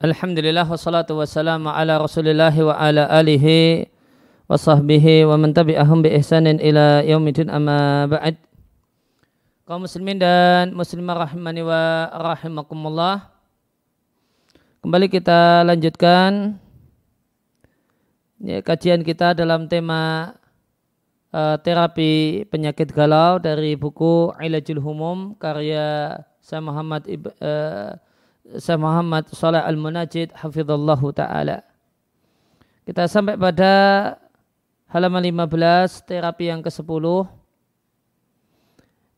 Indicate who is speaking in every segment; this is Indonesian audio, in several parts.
Speaker 1: Alhamdulillah wassalatu wassalamu ala rasulillah wa ala alihi wa sahbihi wa man tabi'ahum bi ihsanin ila yaumidin amma ba'd. Kaum muslimin dan muslimah rahimani wa rahimakumullah. Kembali kita lanjutkan ya, kajian kita dalam tema uh, terapi penyakit galau dari buku Ilajul Humum karya Syekh Muhammad uh, Syekh Muhammad Saleh Al-Munajid hafizallahu taala. Kita sampai pada halaman 15 terapi yang ke-10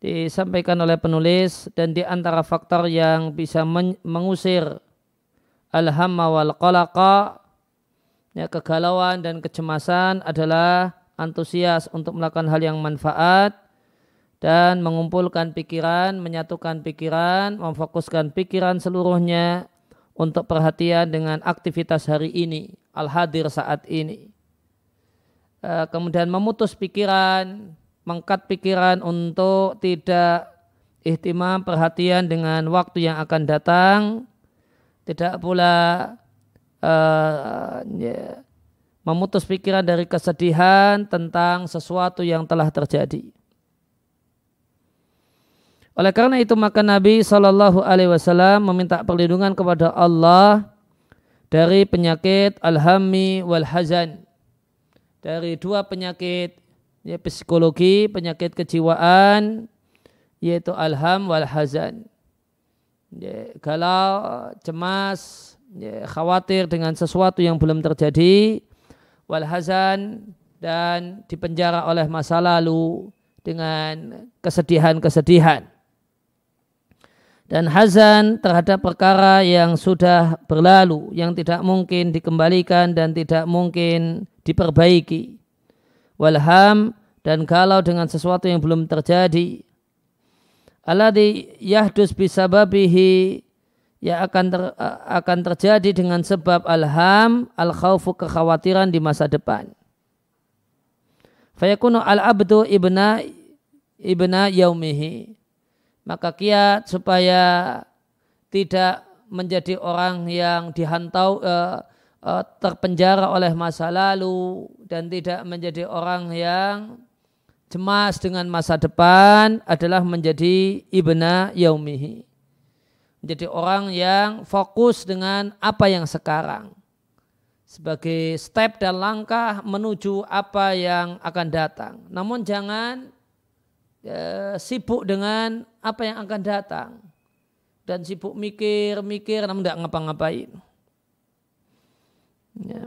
Speaker 1: disampaikan oleh penulis dan di antara faktor yang bisa mengusir al-hamma wal qalaqa ya kegalauan dan kecemasan adalah antusias untuk melakukan hal yang manfaat dan mengumpulkan pikiran, menyatukan pikiran, memfokuskan pikiran seluruhnya untuk perhatian dengan aktivitas hari ini, al-hadir saat ini. Eh, kemudian memutus pikiran, mengkat pikiran untuk tidak ihtimam perhatian dengan waktu yang akan datang, tidak pula uh, ya, memutus pikiran dari kesedihan tentang sesuatu yang telah terjadi. Oleh karena itu maka Nabi Shallallahu Alaihi Wasallam meminta perlindungan kepada Allah dari penyakit alhami wal hazan. Dari dua penyakit ya, psikologi penyakit kejiwaan yaitu alham wal hazan. Ya, galau cemas ya, khawatir dengan sesuatu yang belum terjadi wal hazan dan dipenjara oleh masa lalu dengan kesedihan-kesedihan dan hazan terhadap perkara yang sudah berlalu, yang tidak mungkin dikembalikan dan tidak mungkin diperbaiki. Walham dan kalau dengan sesuatu yang belum terjadi. Alladhi yahdus bisababihi yang akan ter, akan terjadi dengan sebab alham al khawfu kekhawatiran di masa depan. Fayakunu al abdu ibna ibna yaumihi maka kiat supaya tidak menjadi orang yang dihantau uh, uh, terpenjara oleh masa lalu dan tidak menjadi orang yang cemas dengan masa depan adalah menjadi ibna yaumihi. Menjadi orang yang fokus dengan apa yang sekarang. Sebagai step dan langkah menuju apa yang akan datang. Namun jangan ya, sibuk dengan apa yang akan datang dan sibuk mikir-mikir namun tidak ngapa-ngapain. Ya,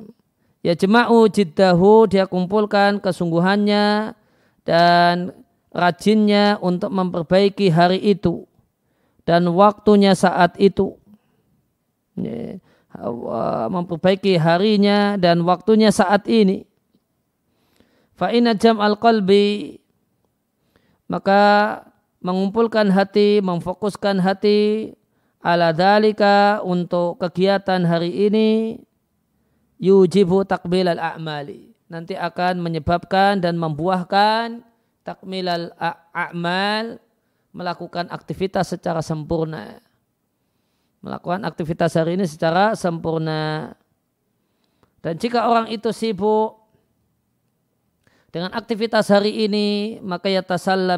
Speaker 1: ya jema'u jiddahu dia kumpulkan kesungguhannya dan rajinnya untuk memperbaiki hari itu dan waktunya saat itu. Ya, memperbaiki harinya dan waktunya saat ini. Fa'ina jam al-qalbi maka mengumpulkan hati, memfokuskan hati ala dalika untuk kegiatan hari ini yujibu takmil al-a'mali. Nanti akan menyebabkan dan membuahkan takmil al-a'mal melakukan aktivitas secara sempurna. Melakukan aktivitas hari ini secara sempurna. Dan jika orang itu sibuk dengan aktivitas hari ini maka ya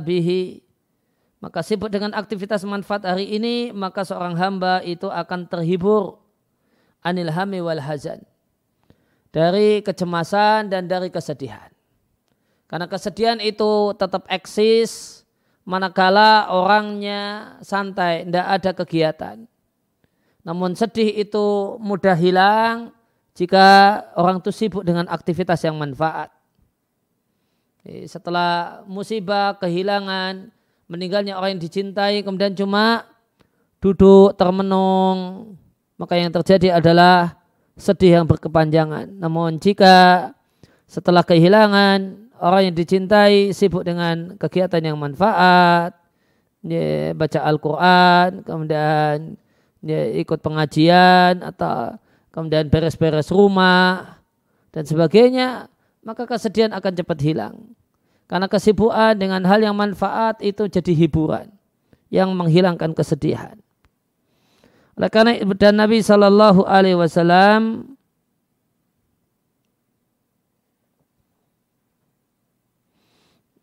Speaker 1: bihi. Maka sibuk dengan aktivitas manfaat hari ini maka seorang hamba itu akan terhibur. Anil hami wal hazan. Dari kecemasan dan dari kesedihan. Karena kesedihan itu tetap eksis manakala orangnya santai tidak ada kegiatan. Namun sedih itu mudah hilang jika orang itu sibuk dengan aktivitas yang manfaat setelah musibah, kehilangan, meninggalnya orang yang dicintai, kemudian cuma duduk termenung, maka yang terjadi adalah sedih yang berkepanjangan. Namun jika setelah kehilangan orang yang dicintai sibuk dengan kegiatan yang manfaat, ya, baca Al-Quran, kemudian ya, ikut pengajian atau kemudian beres-beres rumah dan sebagainya, maka kesedihan akan cepat hilang. Karena kesibukan dengan hal yang manfaat itu jadi hiburan yang menghilangkan kesedihan. Oleh karena dan Nabi Shallallahu Alaihi Wasallam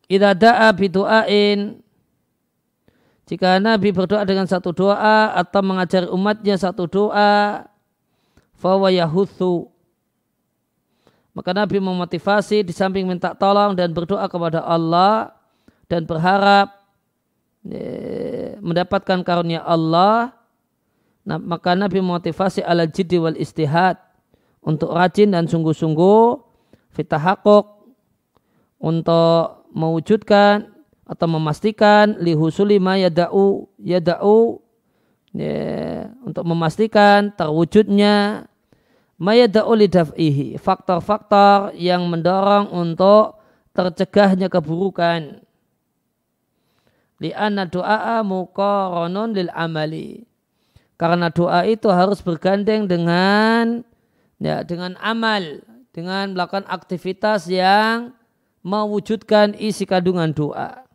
Speaker 1: Idza da'a bidu'ain jika Nabi berdoa dengan satu doa atau mengajari umatnya satu doa fawa yahuthu maka Nabi memotivasi di samping minta tolong dan berdoa kepada Allah dan berharap mendapatkan karunia Allah nah, maka Nabi memotivasi ala jiddi wal istihad untuk rajin dan sungguh-sungguh fitahakuk untuk mewujudkan atau memastikan lihusuli ma yada'u yada'u ya, untuk memastikan terwujudnya mayada'u lidaf'ihi faktor-faktor yang mendorong untuk tercegahnya keburukan. Li'anna du'a muqaranun lil amali. Karena doa itu harus bergandeng dengan ya dengan amal dengan melakukan aktivitas yang mewujudkan isi kandungan doa.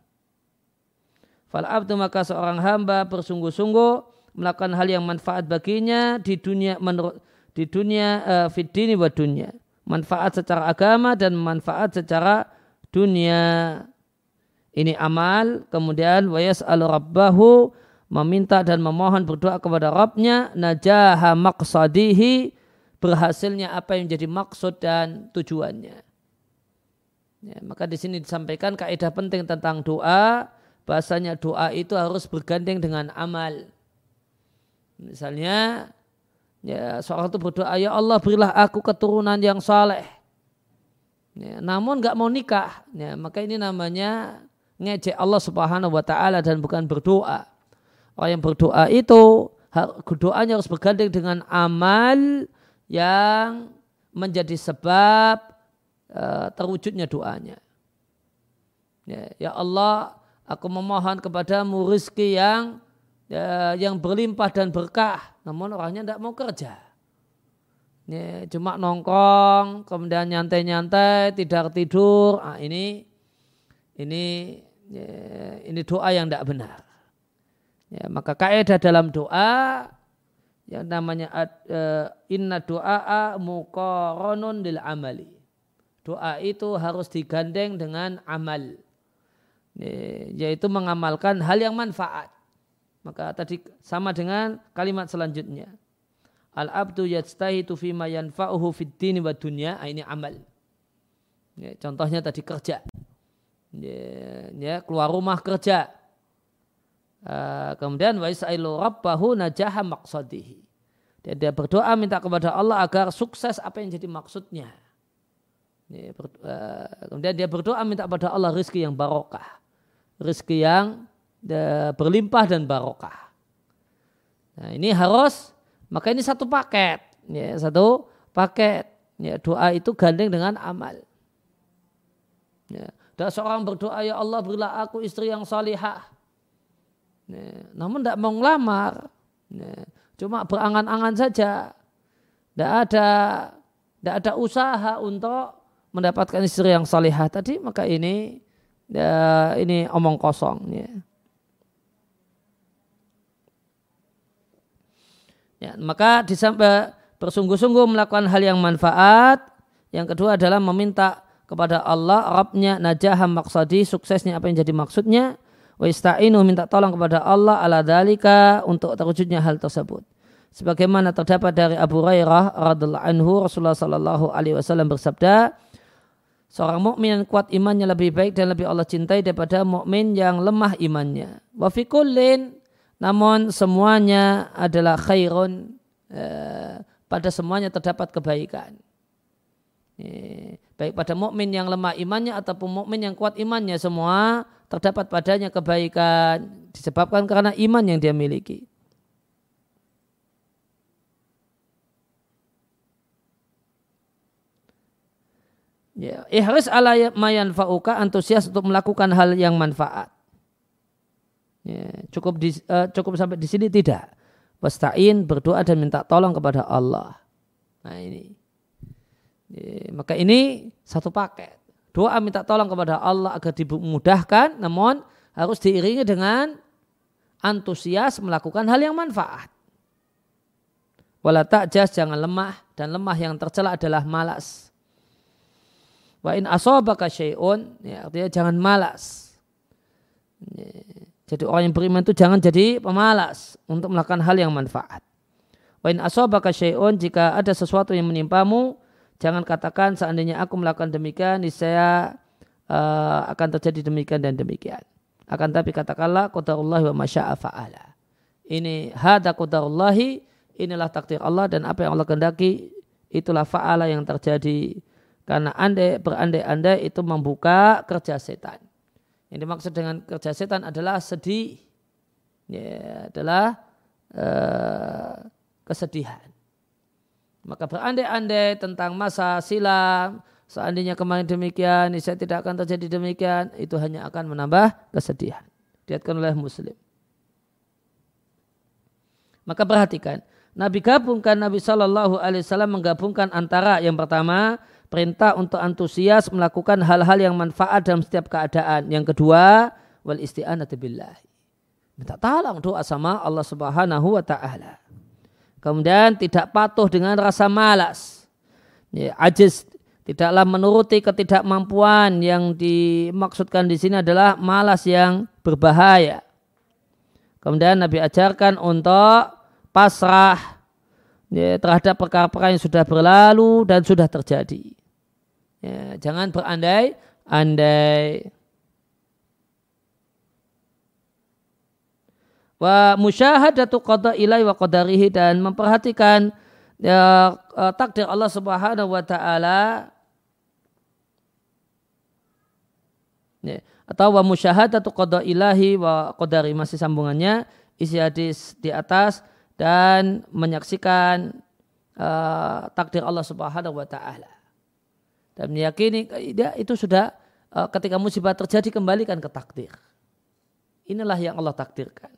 Speaker 1: Fal abdu maka seorang hamba bersungguh-sungguh melakukan hal yang manfaat baginya di dunia menurut di dunia uh, fitini wa dunia. Manfaat secara agama dan manfaat secara dunia. Ini amal, kemudian wayas al rabbahu meminta dan memohon berdoa kepada Rabbnya najaha maqsadihi berhasilnya apa yang jadi maksud dan tujuannya. Ya, maka di sini disampaikan kaidah penting tentang doa bahasanya doa itu harus bergandeng dengan amal. Misalnya, ya seorang itu berdoa, ya Allah berilah aku keturunan yang saleh. Ya, namun nggak mau nikah, ya, maka ini namanya ngejek Allah Subhanahu Wa Taala dan bukan berdoa. Orang yang berdoa itu doanya harus bergandeng dengan amal yang menjadi sebab uh, terwujudnya doanya. Ya, ya Allah, Aku memohon kepadamu rizki yang ya, yang berlimpah dan berkah. Namun orangnya tidak mau kerja. Ya, cuma nongkrong, kemudian nyantai-nyantai, tidak tidur. Ah, ini ini ya, ini doa yang tidak benar. Ya, maka kaidah dalam doa yang namanya uh, inna doa muqaranun lil amali. Doa itu harus digandeng dengan amal yaitu mengamalkan hal yang manfaat. Maka tadi sama dengan kalimat selanjutnya. Al-abdu yajtahidu fima yanfa'uhu fid dini wa dunya. Ah, ini amal. Ya, contohnya tadi kerja. Ya, ya keluar rumah kerja. Uh, kemudian wa isailu rabbahu najaha maqsadihi. Dia, dia berdoa minta kepada Allah agar sukses apa yang jadi maksudnya. Ya, uh, kemudian dia berdoa minta kepada Allah rizki yang barokah rezeki yang berlimpah dan barokah. Nah, ini harus maka ini satu paket, ya, satu paket. Ya, doa itu gandeng dengan amal. Ya, dan seorang berdoa ya Allah berilah aku istri yang salihah. Ya, namun tidak mau ngelamar. Ya, cuma berangan-angan saja. Tidak ada tidak ada usaha untuk mendapatkan istri yang salihah tadi maka ini ya, ini omong kosong ya. Ya, maka disampai bersungguh-sungguh melakukan hal yang manfaat. Yang kedua adalah meminta kepada Allah, Rabbnya najaham maksadi, suksesnya apa yang jadi maksudnya. Wa ista'inu minta tolong kepada Allah ala dalika untuk terwujudnya hal tersebut. Sebagaimana terdapat dari Abu Hurairah radhiallahu anhu Rasulullah sallallahu alaihi wasallam bersabda, Seorang mukmin yang kuat imannya lebih baik dan lebih Allah cintai daripada mukmin yang lemah imannya. Wa fi namun semuanya adalah khairun eh, pada semuanya terdapat kebaikan. Baik pada mukmin yang lemah imannya ataupun mukmin yang kuat imannya semua terdapat padanya kebaikan disebabkan karena iman yang dia miliki. Ya, ihris ala mayan fauka antusias untuk melakukan hal yang manfaat. Ya, cukup di, uh, cukup sampai di sini tidak. Wasta'in berdoa dan minta tolong kepada Allah. Nah ini. Ya, maka ini satu paket. Doa minta tolong kepada Allah agar dimudahkan, namun harus diiringi dengan antusias melakukan hal yang manfaat. Wala ta'jas jangan lemah dan lemah yang tercela adalah malas. Wa in asobaka syai'un ya artinya jangan malas. Jadi orang yang beriman itu jangan jadi pemalas untuk melakukan hal yang manfaat. Wa in asobaka syai'un jika ada sesuatu yang menimpamu jangan katakan seandainya aku melakukan demikian niscaya uh, akan terjadi demikian dan demikian. Akan tapi katakanlah qadarullah wa masya'a fa'ala. Ini hada qadarullahi inilah takdir Allah dan apa yang Allah kehendaki itulah fa'ala yang terjadi karena andai berandai-andai itu membuka kerja setan. Yang dimaksud dengan kerja setan adalah sedih, ya, adalah uh, kesedihan. Maka berandai-andai tentang masa silam, seandainya kemarin demikian, saya tidak akan terjadi demikian, itu hanya akan menambah kesedihan. Diatkan oleh Muslim. Maka perhatikan, Nabi gabungkan Nabi Wasallam menggabungkan antara yang pertama perintah untuk antusias melakukan hal-hal yang manfaat dalam setiap keadaan. Yang kedua wal isti'anatu billah. Minta tolong doa sama Allah Subhanahu wa taala. Kemudian tidak patuh dengan rasa malas. Ya, ajiz tidaklah menuruti ketidakmampuan yang dimaksudkan di sini adalah malas yang berbahaya. Kemudian Nabi ajarkan untuk pasrah ya, terhadap perkara-perkara yang sudah berlalu dan sudah terjadi. Ya, jangan berandai-andai. Wa musyahadatu qada ilai wa qadarihi dan memperhatikan ya, eh, takdir Allah Subhanahu wa taala ya, atau wa musyahadatu qada ilahi wa qadari masih sambungannya isi hadis di atas dan menyaksikan uh, takdir Allah Subhanahu wa taala. Dan meyakini ya, itu sudah uh, ketika musibah terjadi kembalikan ke takdir. Inilah yang Allah takdirkan.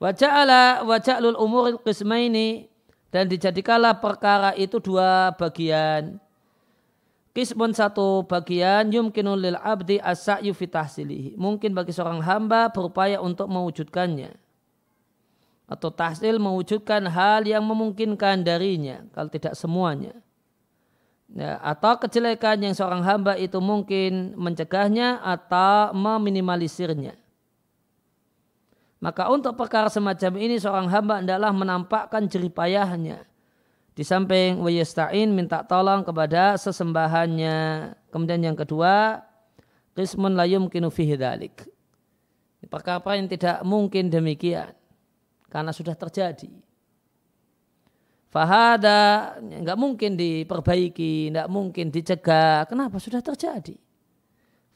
Speaker 1: Waja'ala waja'lul umuril qismaini dan dijadikanlah perkara itu dua bagian. Kismun satu bagian yumkinu lil abdi asa'yu fitahsilihi. Mungkin bagi seorang hamba berupaya untuk mewujudkannya. Atau tahsil mewujudkan hal yang memungkinkan darinya. Kalau tidak semuanya. Ya, atau kejelekan yang seorang hamba itu mungkin mencegahnya atau meminimalisirnya. Maka untuk perkara semacam ini seorang hamba adalah menampakkan jeripayahnya di samping wayasta'in minta tolong kepada sesembahannya. Kemudian yang kedua, qismun layum kinu fihi dhalik. Perkara yang tidak mungkin demikian. Karena sudah terjadi. Fahada nggak mungkin diperbaiki, nggak mungkin dicegah. Kenapa sudah terjadi?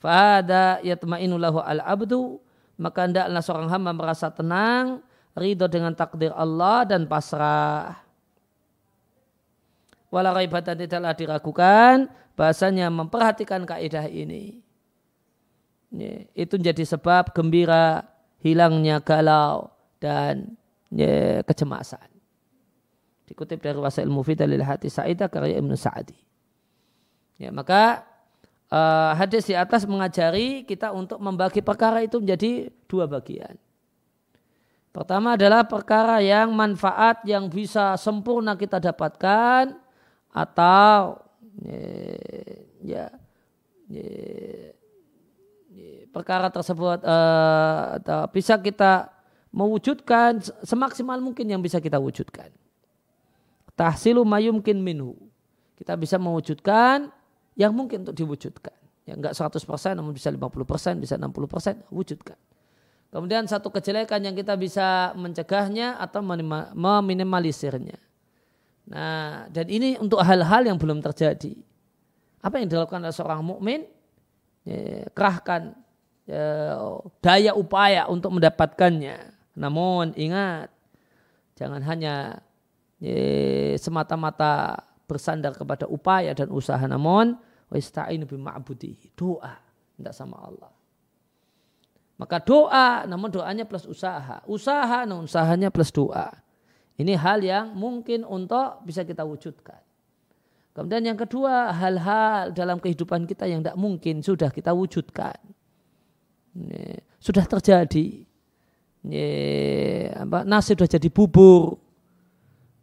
Speaker 1: Fahada yatma'inu lahu al-abdu maka hendaklah seorang hamba merasa tenang, ridho dengan takdir Allah dan pasrah. Walau ibatan tidaklah diragukan bahasanya memperhatikan kaidah ini. Ya, itu menjadi sebab gembira hilangnya galau dan ya, kecemasan. Dikutip dari Wasail Mufid lil Hati Sa'idah karya Ibnu Sa'di. Ya, maka uh, hadis di atas mengajari kita untuk membagi perkara itu menjadi dua bagian. Pertama adalah perkara yang manfaat yang bisa sempurna kita dapatkan atau ya, ya, perkara tersebut uh, atau bisa kita mewujudkan semaksimal mungkin yang bisa kita wujudkan. Tahsilu mayumkin minhu. Kita bisa mewujudkan yang mungkin untuk diwujudkan. Ya enggak 100% namun bisa 50%, bisa 60% wujudkan. Kemudian satu kejelekan yang kita bisa mencegahnya atau meminimalisirnya. Nah, dan ini untuk hal-hal yang belum terjadi. Apa yang dilakukan oleh seorang mukmin? Ya, kerahkan ya, daya upaya untuk mendapatkannya. Namun ingat, jangan hanya ya, semata-mata bersandar kepada upaya dan usaha. Namun, wasta'inu bima'budi. Doa. Tidak sama Allah. Maka doa, namun doanya plus usaha. Usaha, namun usahanya plus doa. Ini hal yang mungkin untuk bisa kita wujudkan. Kemudian yang kedua, hal-hal dalam kehidupan kita yang tidak mungkin sudah kita wujudkan. Ini, sudah terjadi. Ini, apa, nasi sudah jadi bubur.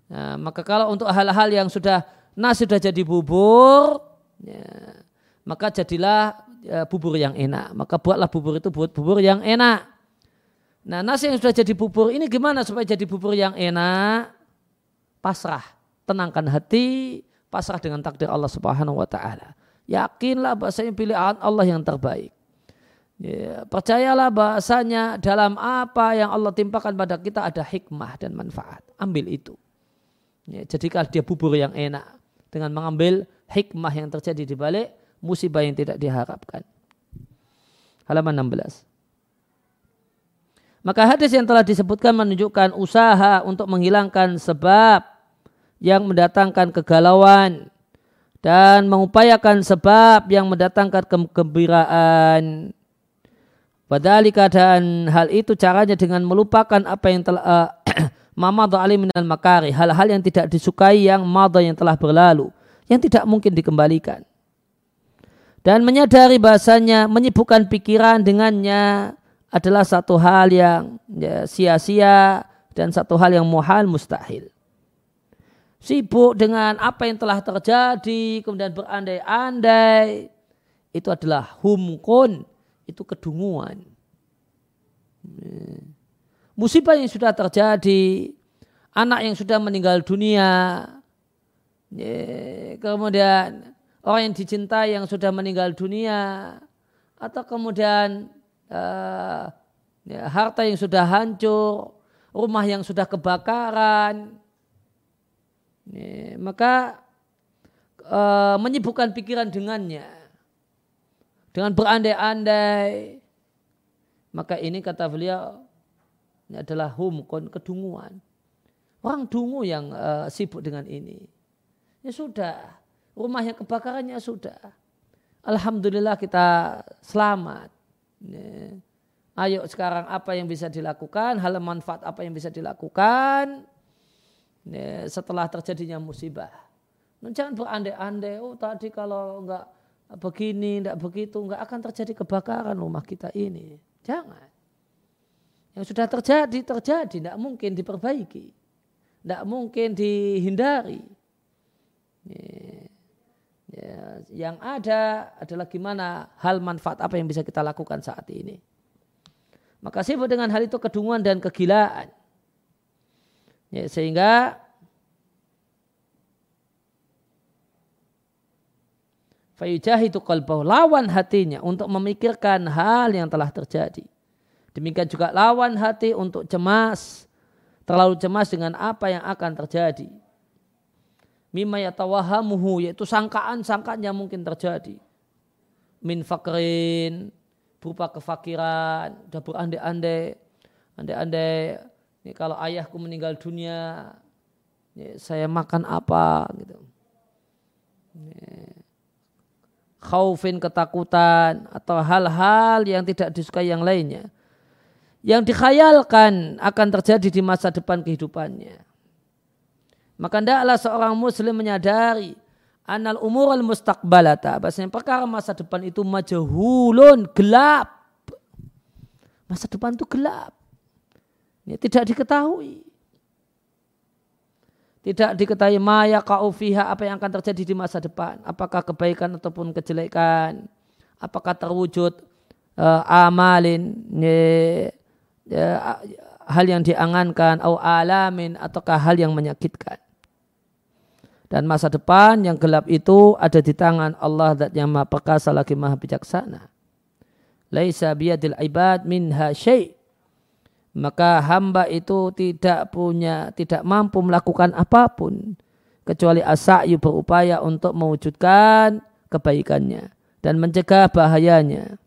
Speaker 1: Nah, maka kalau untuk hal-hal yang sudah nasi sudah jadi bubur, ya, maka jadilah ya, bubur yang enak. Maka buatlah bubur itu buat bubur yang enak. Nah nasi yang sudah jadi bubur ini gimana supaya jadi bubur yang enak? Pasrah, tenangkan hati, pasrah dengan takdir Allah Subhanahu Wa Taala. Yakinlah bahasanya pilihan Allah yang terbaik. Ya, percayalah bahasanya dalam apa yang Allah timpakan pada kita ada hikmah dan manfaat. Ambil itu. Ya, jadikan dia bubur yang enak dengan mengambil hikmah yang terjadi di balik musibah yang tidak diharapkan. Halaman 16. Maka hadis yang telah disebutkan menunjukkan usaha untuk menghilangkan sebab yang mendatangkan kegalauan dan mengupayakan sebab yang mendatangkan kegembiraan. Padahal keadaan hal itu caranya dengan melupakan apa yang telah uh, mamadha alim minal makari, hal-hal yang tidak disukai yang madha yang telah berlalu, yang tidak mungkin dikembalikan. Dan menyadari bahasanya menyibukkan pikiran dengannya adalah satu hal yang ya, sia-sia dan satu hal yang muhal mustahil. Sibuk dengan apa yang telah terjadi, kemudian berandai-andai, itu adalah humkun, itu kedunguan. Musibah yang sudah terjadi, anak yang sudah meninggal dunia, kemudian orang yang dicintai yang sudah meninggal dunia, atau kemudian uh, ya, harta yang sudah hancur, rumah yang sudah kebakaran, ya, maka uh, menyibukkan pikiran dengannya, dengan berandai-andai, maka ini kata beliau ini adalah humkon kedunguan. Orang dungu yang uh, sibuk dengan ini. Ya sudah, rumahnya kebakarannya sudah. Alhamdulillah kita selamat. Ayo sekarang apa yang bisa dilakukan, hal manfaat apa yang bisa dilakukan setelah terjadinya musibah. Jangan berandai-andai, oh tadi kalau enggak begini, enggak begitu, enggak akan terjadi kebakaran rumah kita ini. Jangan. Yang sudah terjadi, terjadi, enggak mungkin diperbaiki. Enggak mungkin dihindari. Ya, yang ada adalah gimana hal manfaat apa yang bisa kita lakukan saat ini. Maka sibuk dengan hal itu kedunguan dan kegilaan. Ya, sehingga fayujahidu qalbahu lawan hatinya untuk memikirkan hal yang telah terjadi. Demikian juga lawan hati untuk cemas, terlalu cemas dengan apa yang akan terjadi mimma yatawahamuhu yaitu sangkaan-sangkaan yang mungkin terjadi. Min fakrin berupa kefakiran udah berandai-andai andai-andai ini kalau ayahku meninggal dunia ya, saya makan apa gitu. Khaufin ketakutan atau hal-hal yang tidak disukai yang lainnya yang dikhayalkan akan terjadi di masa depan kehidupannya maka hendaklah seorang muslim menyadari anal umur al mustaqbalata. Bahasanya perkara masa depan itu majhulun, gelap. Masa depan itu gelap. Ini tidak diketahui. Tidak diketahui maya kaufiha apa yang akan terjadi di masa depan. Apakah kebaikan ataupun kejelekan. Apakah terwujud uh, amalin. Ya, ya, hal yang diangankan. Atau alamin ataukah hal yang menyakitkan. Dan masa depan yang gelap itu ada di tangan Allah dat yang maha perkasa lagi maha bijaksana. Laisa biyadil ibad minha syai' maka hamba itu tidak punya tidak mampu melakukan apa pun kecuali asa'yu berupaya untuk mewujudkan kebaikannya dan mencegah bahayanya.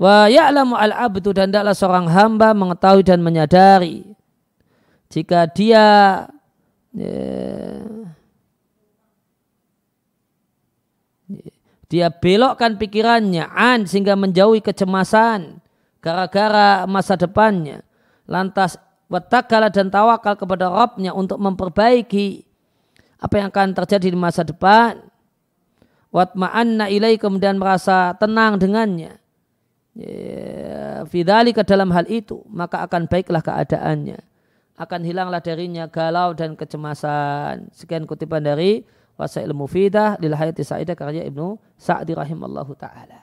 Speaker 1: Wa ya'lamu al-abdu dan tidaklah seorang hamba mengetahui dan menyadari jika dia ya, dia belokkan pikirannya an sehingga menjauhi kecemasan gara-gara masa depannya lantas watakala dan tawakal kepada Rabbnya untuk memperbaiki apa yang akan terjadi di masa depan. Watma'anna ilai kemudian merasa tenang dengannya. Ya, Fidali ke dalam hal itu, maka akan baiklah keadaannya. Akan hilanglah darinya galau dan kecemasan. Sekian kutipan dari Wasail Mufidah lil Hayati Sa'idah karya Ibnu Sa'di rahimallahu taala.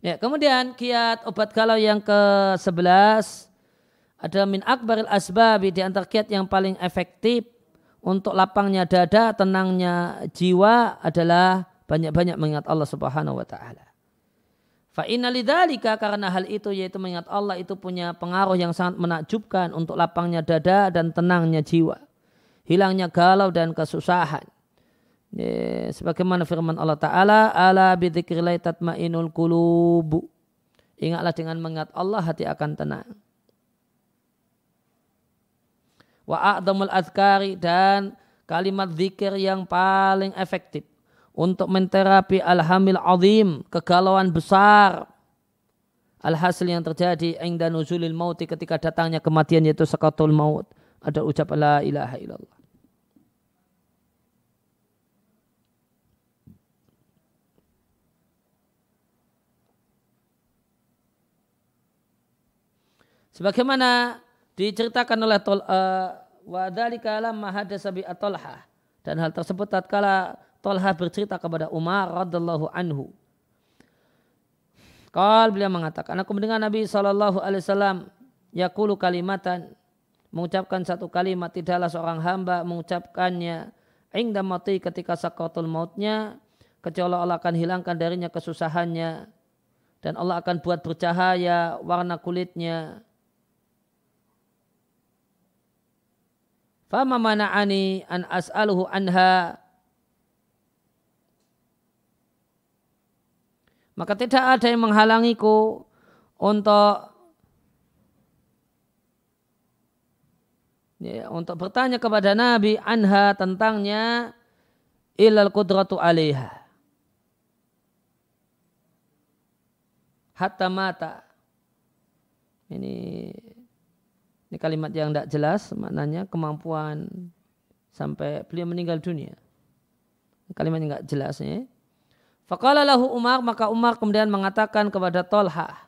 Speaker 1: Ya, kemudian kiat obat galau yang ke-11 ada min akbaril asbabi di antara kiat yang paling efektif untuk lapangnya dada, tenangnya jiwa adalah banyak-banyak mengingat Allah Subhanahu wa taala. Fa innalidzalika karena hal itu yaitu mengingat Allah itu punya pengaruh yang sangat menakjubkan untuk lapangnya dada dan tenangnya jiwa. Hilangnya galau dan kesusahan. Ya, sebagaimana firman Allah Ta'ala, Ala bidzikrillah tatmainul kulubu. Ingatlah dengan mengingat Allah hati akan tenang. Wa a'damul azkari dan kalimat zikir yang paling efektif untuk menterapi alhamil azim, kegalauan besar. Alhasil yang terjadi ingda nuzulil mauti ketika datangnya kematian yaitu sakatul maut. Ada ucapan la ilaha illallah. Sebagaimana diceritakan oleh uh, wadalika lamma hadasa bi atolha dan hal tersebut tatkala Tolha bercerita kepada Umar radhiallahu anhu. Kal beliau mengatakan, aku mendengar Nabi Shallallahu Alaihi Wasallam yakulu kalimatan mengucapkan satu kalimat tidaklah seorang hamba mengucapkannya ingda mati ketika sakratul mautnya kecuali Allah akan hilangkan darinya kesusahannya dan Allah akan buat bercahaya warna kulitnya Fama mana'ani an as'aluhu anha. Maka tidak ada yang menghalangiku untuk ya, untuk bertanya kepada Nabi anha tentangnya ilal kudratu alaiha. Hatta mata. Ini ini kalimat yang tidak jelas maknanya kemampuan sampai beliau meninggal dunia. Kalimat yang tidak jelas ya. Faqala lahu Umar maka Umar kemudian mengatakan kepada Tolha.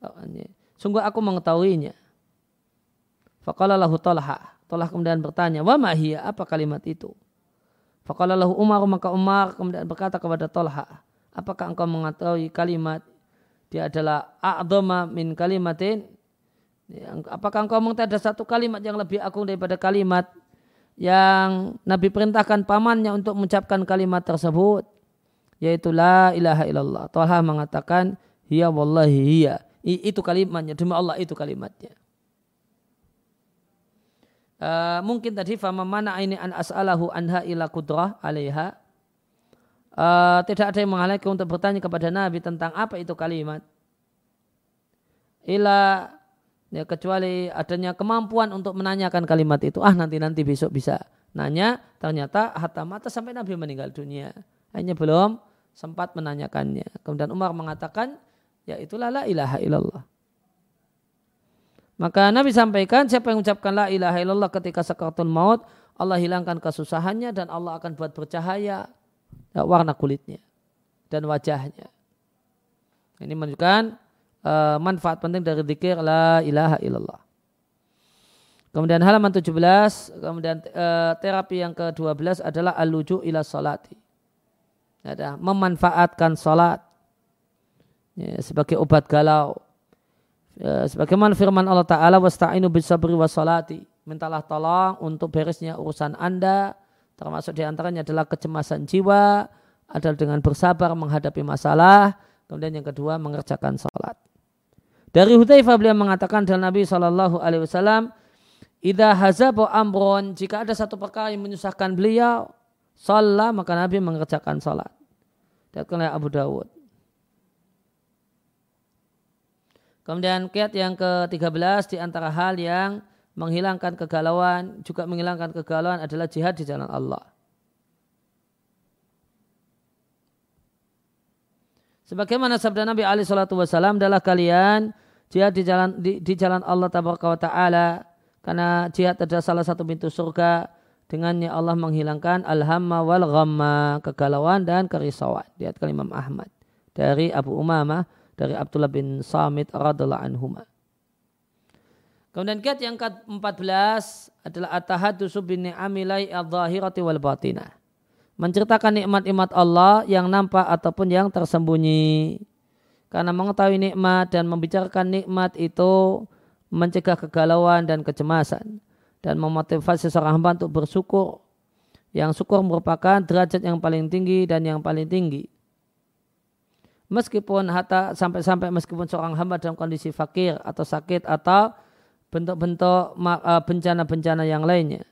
Speaker 1: Oh, Sungguh aku mengetahuinya. Faqala lahu Tolha. Tolha kemudian bertanya, wa mahia apa kalimat itu? Faqala lahu Umar maka Umar kemudian berkata kepada Tolha, apakah engkau mengetahui kalimat dia adalah a'dhama min kalimatin Ya, apakah engkau mengetahui ada satu kalimat yang lebih agung daripada kalimat yang Nabi perintahkan pamannya untuk mengucapkan kalimat tersebut? Yaitu la ilaha illallah. Talha mengatakan, hiya wallahi hiya. Itu kalimatnya, demi Allah itu kalimatnya. Uh, mungkin tadi fama mana ini an as'alahu anha ila kudrah alaiha. Uh, tidak ada yang menghalangi untuk bertanya kepada Nabi tentang apa itu kalimat. Ila ya kecuali adanya kemampuan untuk menanyakan kalimat itu ah nanti nanti besok bisa nanya ternyata hatta mata sampai Nabi meninggal dunia hanya belum sempat menanyakannya kemudian Umar mengatakan ya itulah la ilaha illallah maka Nabi sampaikan siapa yang mengucapkan la ilaha illallah ketika sakaratul maut Allah hilangkan kesusahannya dan Allah akan buat bercahaya ya, warna kulitnya dan wajahnya ini menunjukkan uh, manfaat penting dari zikir la ilaha illallah. Kemudian halaman 17, kemudian uh, terapi yang ke-12 adalah aluju ila salati. Ada memanfaatkan salat ya, sebagai obat galau. Ya, sebagaimana firman Allah Ta'ala wasta'inu bisabri wassalati. Mintalah tolong untuk beresnya urusan Anda. Termasuk di antaranya adalah kecemasan jiwa. Adalah dengan bersabar menghadapi masalah. Kemudian yang kedua mengerjakan salat. Dari Hudzaifah beliau mengatakan dalam Nabi Shallallahu Alaihi Wasallam, Ida hazabu amron jika ada satu perkara yang menyusahkan beliau, salat maka Nabi mengerjakan salat. Datang Abu Dawud. Kemudian kiat yang ke-13 di antara hal yang menghilangkan kegalauan, juga menghilangkan kegalauan adalah jihad di jalan Allah. Sebagaimana sabda Nabi Ali Shallallahu Wasallam adalah kalian jihad di jalan di, di jalan Allah Taala Karena jihad adalah salah satu pintu surga dengannya Allah menghilangkan al-hamma wal ghamma, kegalauan dan kerisauan. Diatkan Imam Ahmad dari Abu Umamah dari Abdullah bin Samit radhiallahu anhuma. Kemudian kiat yang ke-14 adalah at-tahaddusu bin ni'amilai al-zahirati wal batinah. Menceritakan nikmat-nikmat Allah yang nampak ataupun yang tersembunyi. Karena mengetahui nikmat dan membicarakan nikmat itu mencegah kegalauan dan kecemasan dan memotivasi seorang hamba untuk bersyukur. Yang syukur merupakan derajat yang paling tinggi dan yang paling tinggi. Meskipun hatta sampai-sampai meskipun seorang hamba dalam kondisi fakir atau sakit atau bentuk-bentuk eh, bencana-bencana yang lainnya.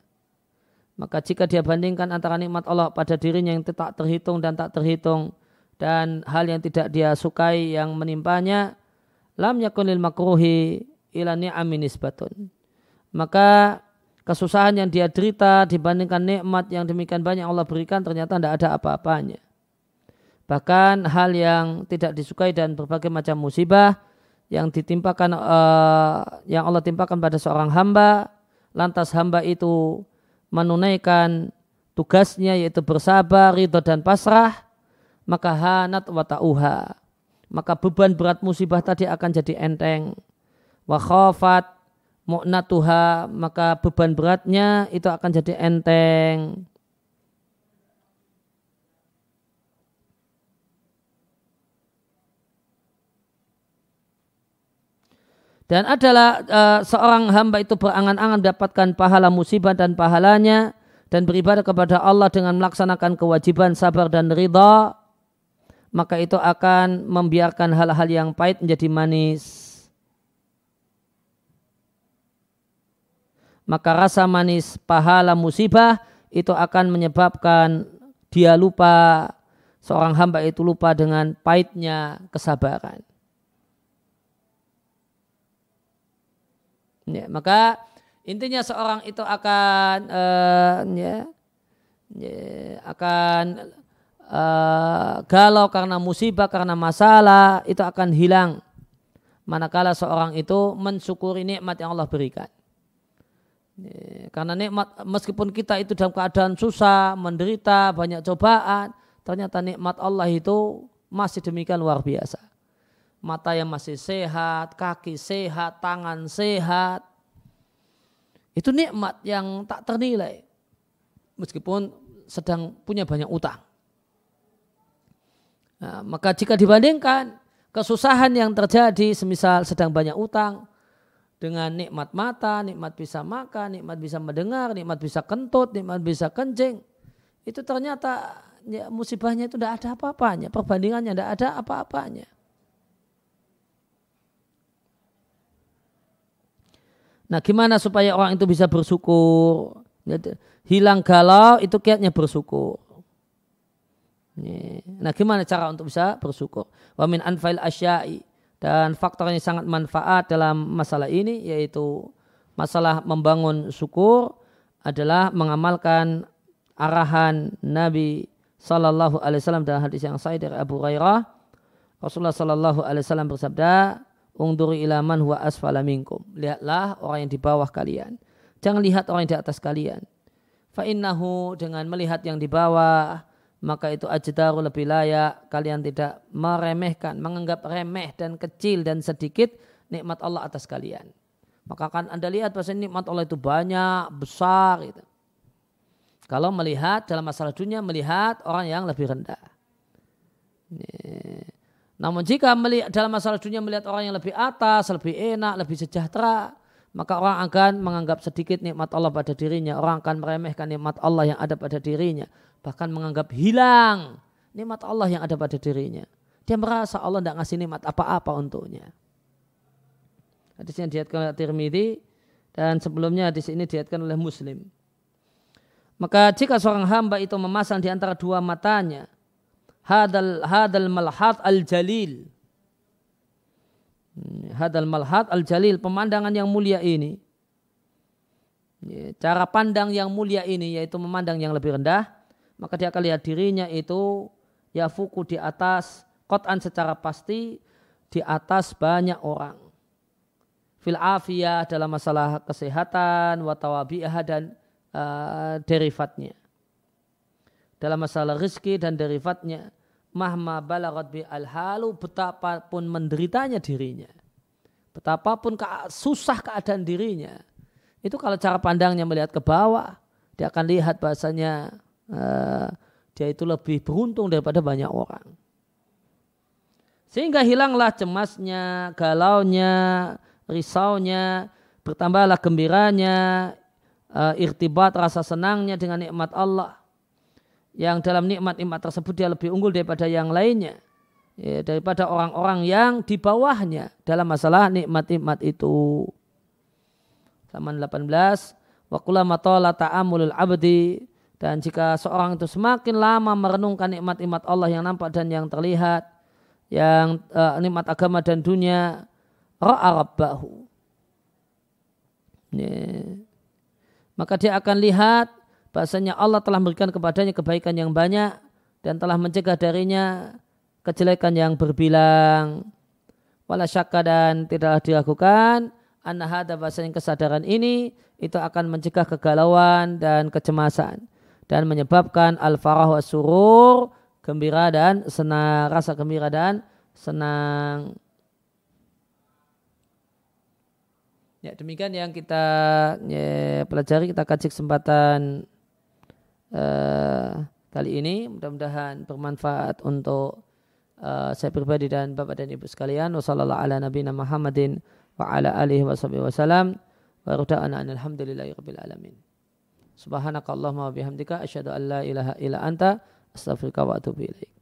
Speaker 1: Maka jika dia bandingkan antara nikmat Allah pada dirinya yang tak terhitung dan tak terhitung dan hal yang tidak dia sukai yang menimpanya, lam yakunil makruhi ila ni'amin nisbatun. Maka kesusahan yang dia derita dibandingkan nikmat yang demikian banyak Allah berikan ternyata tidak ada apa-apanya. Bahkan hal yang tidak disukai dan berbagai macam musibah yang ditimpakan uh, yang Allah timpakan pada seorang hamba, lantas hamba itu menunaikan tugasnya yaitu bersabar, ridho dan pasrah, maka hanat wa ta'uha. Maka beban berat musibah tadi akan jadi enteng. Wa khafat mu'natuha maka beban beratnya itu akan jadi enteng. Dan adalah uh, seorang hamba itu berangan-angan mendapatkan pahala musibah dan pahalanya dan beribadah kepada Allah dengan melaksanakan kewajiban sabar dan ridha maka itu akan membiarkan hal-hal yang pahit menjadi manis. Maka rasa manis pahala musibah itu akan menyebabkan dia lupa seorang hamba itu lupa dengan pahitnya kesabaran. Ya, maka intinya seorang itu akan uh, ya, ya, akan uh, galau karena musibah karena masalah itu akan hilang manakala seorang itu mensyukuri nikmat yang Allah berikan. Karena nikmat meskipun kita itu dalam keadaan susah, menderita, banyak cobaan, ternyata nikmat Allah itu masih demikian luar biasa. Mata yang masih sehat, kaki sehat, tangan sehat. Itu nikmat yang tak ternilai. Meskipun sedang punya banyak utang. Nah, maka jika dibandingkan kesusahan yang terjadi semisal sedang banyak utang, dengan nikmat mata, nikmat bisa makan, nikmat bisa mendengar, nikmat bisa kentut, nikmat bisa kencing. Itu ternyata ya, musibahnya itu tidak ada apa-apanya, perbandingannya tidak ada apa-apanya. Nah gimana supaya orang itu bisa bersyukur? Hilang galau itu kiatnya bersyukur. Nah gimana cara untuk bisa bersyukur? Wa min anfail asyai dan faktor yang sangat manfaat dalam masalah ini yaitu masalah membangun syukur adalah mengamalkan arahan Nabi Sallallahu Alaihi Wasallam dalam hadis yang sahih dari Abu Hurairah. Rasulullah Sallallahu Alaihi Wasallam bersabda, "Ungduri ilaman huwa asfala minkum." Lihatlah orang yang di bawah kalian. Jangan lihat orang yang di atas kalian. Fa'innahu dengan melihat yang di bawah maka itu ajdaru lebih layak kalian tidak meremehkan, menganggap remeh dan kecil dan sedikit nikmat Allah atas kalian. Maka akan Anda lihat bahwa nikmat Allah itu banyak, besar gitu. Kalau melihat dalam masalah dunia melihat orang yang lebih rendah. Namun jika melihat, dalam masalah dunia melihat orang yang lebih atas, lebih enak, lebih sejahtera, maka orang akan menganggap sedikit nikmat Allah pada dirinya. Orang akan meremehkan nikmat Allah yang ada pada dirinya bahkan menganggap hilang nikmat Allah yang ada pada dirinya. Dia merasa Allah tidak ngasih nikmat apa-apa untuknya. Hadis yang diatkan oleh Tirmidzi dan sebelumnya hadis ini diatkan oleh Muslim. Maka jika seorang hamba itu memasang di antara dua matanya hadal hadal malhat al jalil hadal malhat al jalil pemandangan yang mulia ini cara pandang yang mulia ini yaitu memandang yang lebih rendah maka dia akan lihat dirinya itu ya fuku di atas kotan secara pasti di atas banyak orang. fil afiyah dalam masalah kesehatan, watawabi'ah dan uh, derivatnya. Dalam masalah rizki dan derivatnya, mahma balagat bi al-halu, betapapun menderitanya dirinya. Betapapun susah keadaan dirinya. Itu kalau cara pandangnya melihat ke bawah, dia akan lihat bahasanya uh, dia itu lebih beruntung daripada banyak orang. Sehingga hilanglah cemasnya, galaunya, risaunya, bertambahlah gembiranya, uh, irtibat rasa senangnya dengan nikmat Allah. Yang dalam nikmat-nikmat tersebut dia lebih unggul daripada yang lainnya. Ya, daripada orang-orang yang di bawahnya dalam masalah nikmat-nikmat itu. Halaman 18. Wa kulama ta'amulul abdi dan jika seorang itu semakin lama merenungkan nikmat-nikmat Allah yang nampak dan yang terlihat, yang uh, nikmat agama dan dunia ra'a rabbahu ya. maka dia akan lihat bahasanya Allah telah memberikan kepadanya kebaikan yang banyak dan telah mencegah darinya kejelekan yang berbilang wala syakka dan tidaklah dilakukan anna hada bahasanya kesadaran ini itu akan mencegah kegalauan dan kecemasan dan menyebabkan al-farah wa surur gembira dan senang, rasa gembira dan senang. Ya, demikian yang kita ya, pelajari, kita kaji kesempatan uh, kali ini. Mudah-mudahan bermanfaat untuk uh, saya pribadi dan Bapak dan Ibu sekalian. Wassalamualaikum ala nabiyina Muhammadin wa ala alihi wa wasallam. Wa ruda'ana alhamdulillahi rabbil alamin. Subhanakallahumma wa bihamdika asyhadu an la ilaha illa anta astaghfiruka wa atubu ilaik.